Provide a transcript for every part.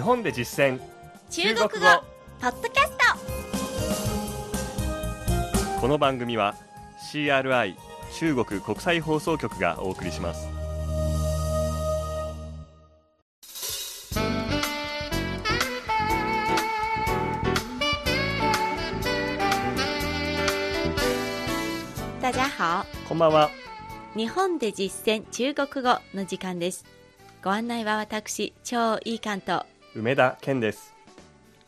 日本で実践。中国語。ポッドキャスこの番組は CRI 中国国際放送局がお送りします。ト大家好。こんばんは。日本で実践中国語の時間です。ご案内は私超いい関東梅田健です。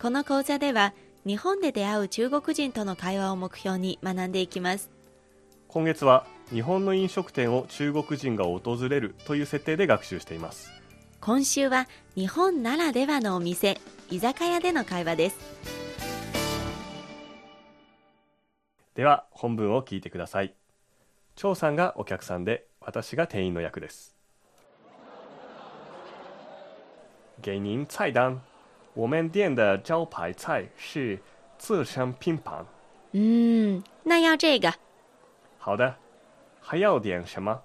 この講座では日本で出会う中国人との会話を目標に学んでいきます。今月は日本の飲食店を中国人が訪れるという設定で学習しています。今週は日本ならではのお店居酒屋での会話です。では本文を聞いてください。張さんがお客さんで私が店員の役です给您菜单。我们店的招牌菜是刺身拼盘。うーん那要这个。好的。还要点什么？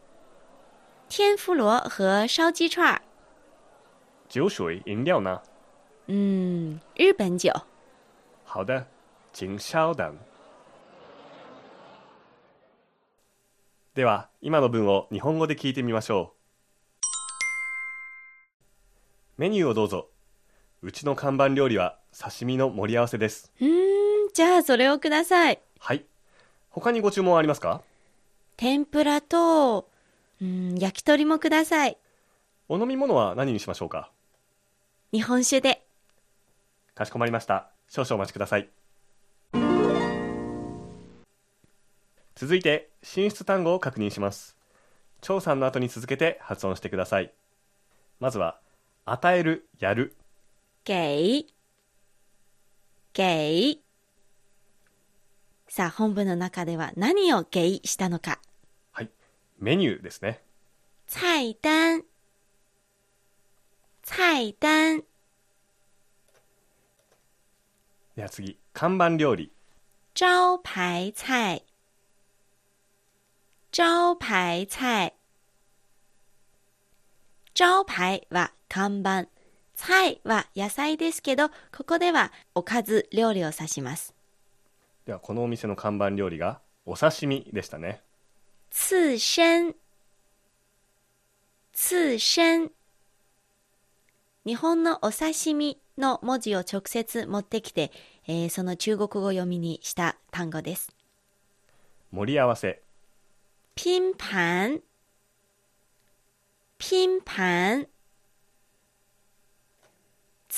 天妇罗和烧鸡串儿。酒水饮料呢？嗯日本酒。好的请稍等。では今の文を日本語で聞いてみましょうメニューをどうぞ。うちの看板料理は刺身の盛り合わせです。うーんじゃあそれをください。はい。他にご注文はありますか？天ぷらとうん焼き鳥もください。お飲み物は何にしましょうか？日本酒で。かしこまりました。少々お待ちください。続いて進出単語を確認します。張さんの後に続けて発音してください。まずは与えるやる。给给さあ本文の中では何を给したのか。はい。メニューですね。菜单菜单では次。看板料理。招牌菜。招牌菜。招牌は看板。菜は野菜ですけどここではおかず料理を指します。ではこのお店の看板料理がお刺身でしたね。刺身。刺身。日本のお刺身の文字を直接持ってきて、えーその中国語読みにした単語です。盛り合わせ。拼盘。拼盤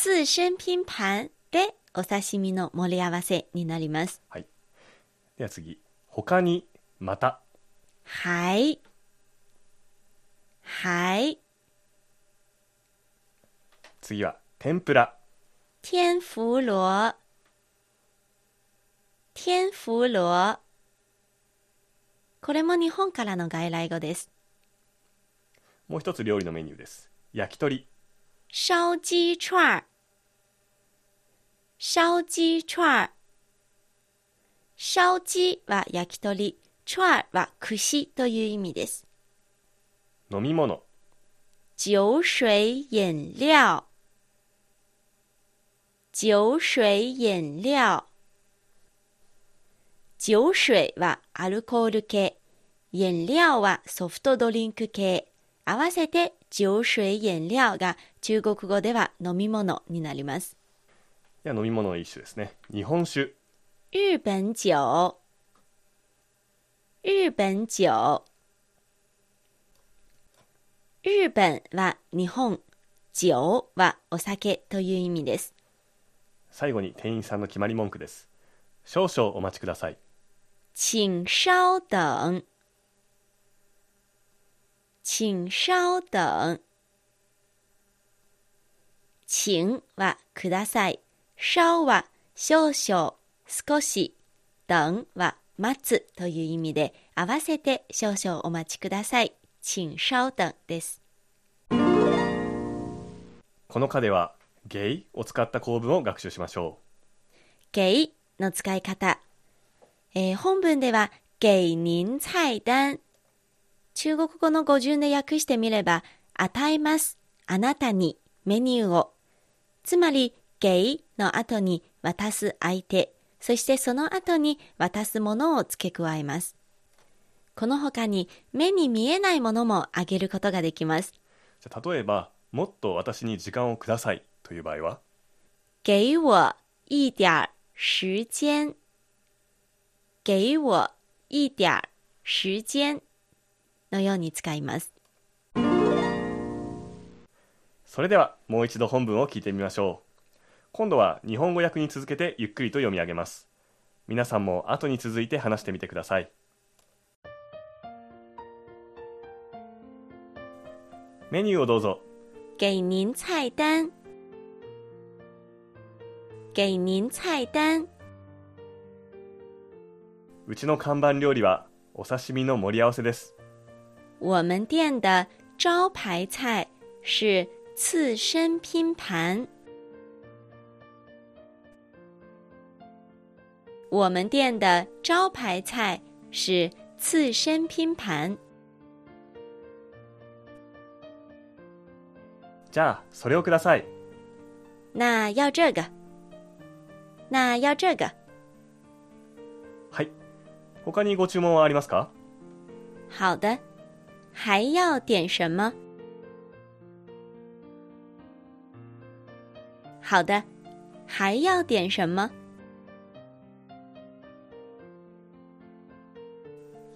刺身拼盤でお刺身の盛り合わせになります。はい。では次。他にまた。はい。はい。次は天ぷら。天婦羅天婦羅これも日本からの外来語です。もう一つ料理のメニューです。焼き鳥。烧鸡串。儿烧鸡串。儿烧鸡は焼き鳥、串儿は串という意味です。飲み物。酒水飲料。酒水飲料。酒水はアルコール系。飲料はソフトドリンク系。合わせて酒水飲料が中国語では飲み物になりますでは飲み物の一種ですね。日本酒。日本酒。日本酒。日本は日本酒はお酒という意味です。最後に店員さんの決まり文句です。少々お待ちください。请稍等。请稍等。请はください稍は少々少し等は待つという意味で合わせて少々お待ちください。请稍等です。この課ではゲイを使った構文を学習しましょ给の使い方、えー本文では给您菜单。中国語の語順で訳してみれば与えます。あなたに。メニューを。つまり、给の後に渡す相手、そしてその後に渡すものを付け加えます。この他に目に見えないものもあげることができます。じゃあ例えばもっと私に時間をくださいという場合は？给我一点時間。给我一点時間のように使います。それではもう一度本文を聞いてみましょう今度は日本語訳に続けてゆっくりと読み上げます皆さんも後に続いて話してみてくださいメニューをどうぞ给您菜单。给您菜单。うちの看板料理はお刺身の盛り合わせです我们店的招牌菜是刺身拼盘。我们店的招牌菜是刺身拼盘。じゃあそれをください那要这个。那要这个。はい他にご注文はありますか好的。还要点什么？好的。还要点什么？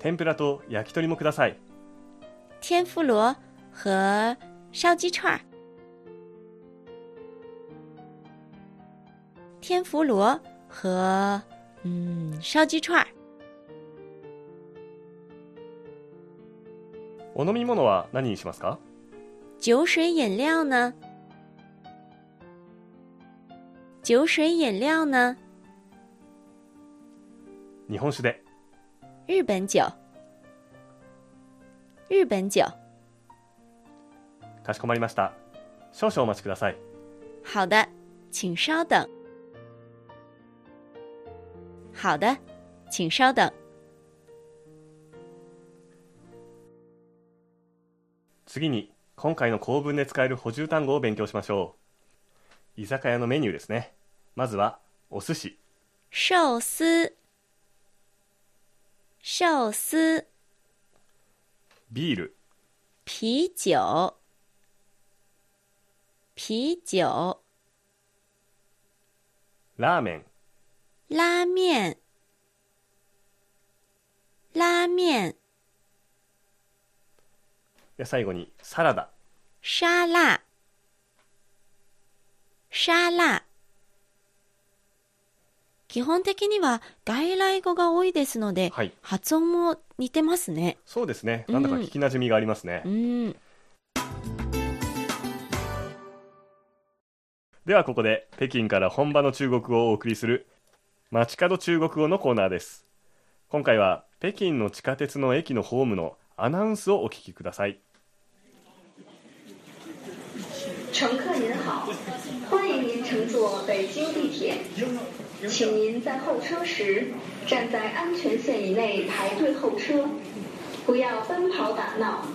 天ぷらと焼き鳥もください天妇罗和烧鸡串儿。天妇罗和嗯烧鸡串儿。お飲み物は何にしますか？酒水饮料呢？酒水饮料呢？日本酒で日本酒。日本酒。かしこまりました少々お待ちください好的，请稍等。好的，请稍等。次に今回の構文で使える補充単語を勉強しましょう居酒屋のメニューですねまずはお寿司寿司，寿司，ビール。啤酒，啤酒，ラーメン。拉面，拉面，で最後にサラダ。沙拉，沙拉。基本的には外来語が多いですので、はい。発音も似てますね。そうですね。なんだか聞きなじみがありますね、うん。ではここで北京から本場の中国語をお送りする街角中国語のコーナーです。今回は北京の地下鉄の駅のホームのアナウンスをお聞きください。乘客您好，欢迎您乘坐北京地铁，请您在候车时站在安全线以内排队候车，不要奔跑打闹。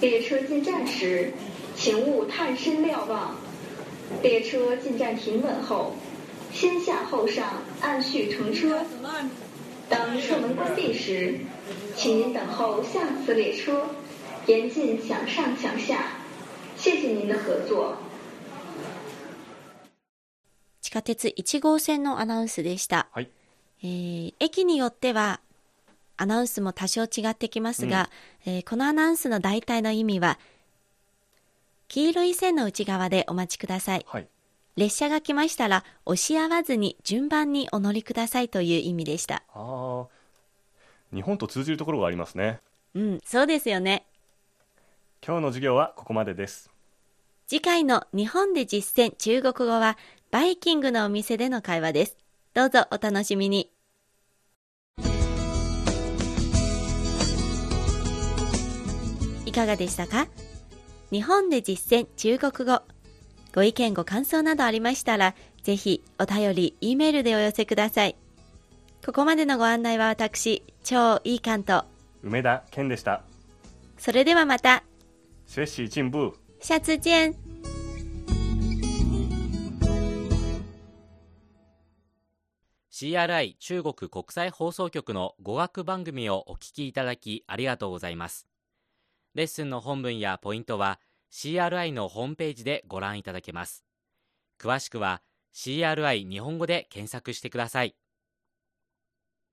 列车进站时，请勿探身瞭望。列车进站停稳后，先下后上，按序乘车。当车门关闭时，请您等候下次列车，严禁想上想下。谢谢您的合作。地下鉄1号線のアナウンスでした。はいえー駅によってはアナウンスも多少違ってきますが、えーこのアナウンスの大体の意味は、黄色い線の内側でお待ちください。はい列車が来ましたら押し合わずに順番にお乗りくださいという意味でした。あー日本と通じるところがありますねうん、そうですよね。今日の授業はここまでです次回の日本で実践中国語はバイキングのお店での会話です。どうぞお楽しみに。いかがでしたか？日本で実践中国語。ご意見ご感想などありましたら、ぜひお便り、E メールでお寄せください。ここまでのご案内は私、超いい関東。梅田健でしたそれではまた、学習進步下次见。CRI 中国国際放送局の語学番組をお聞きいただきありがとうございます。レッスンの本文やポイントは CRI のホームページでご覧いただけます。詳しくは CRI 日本語で検索してください。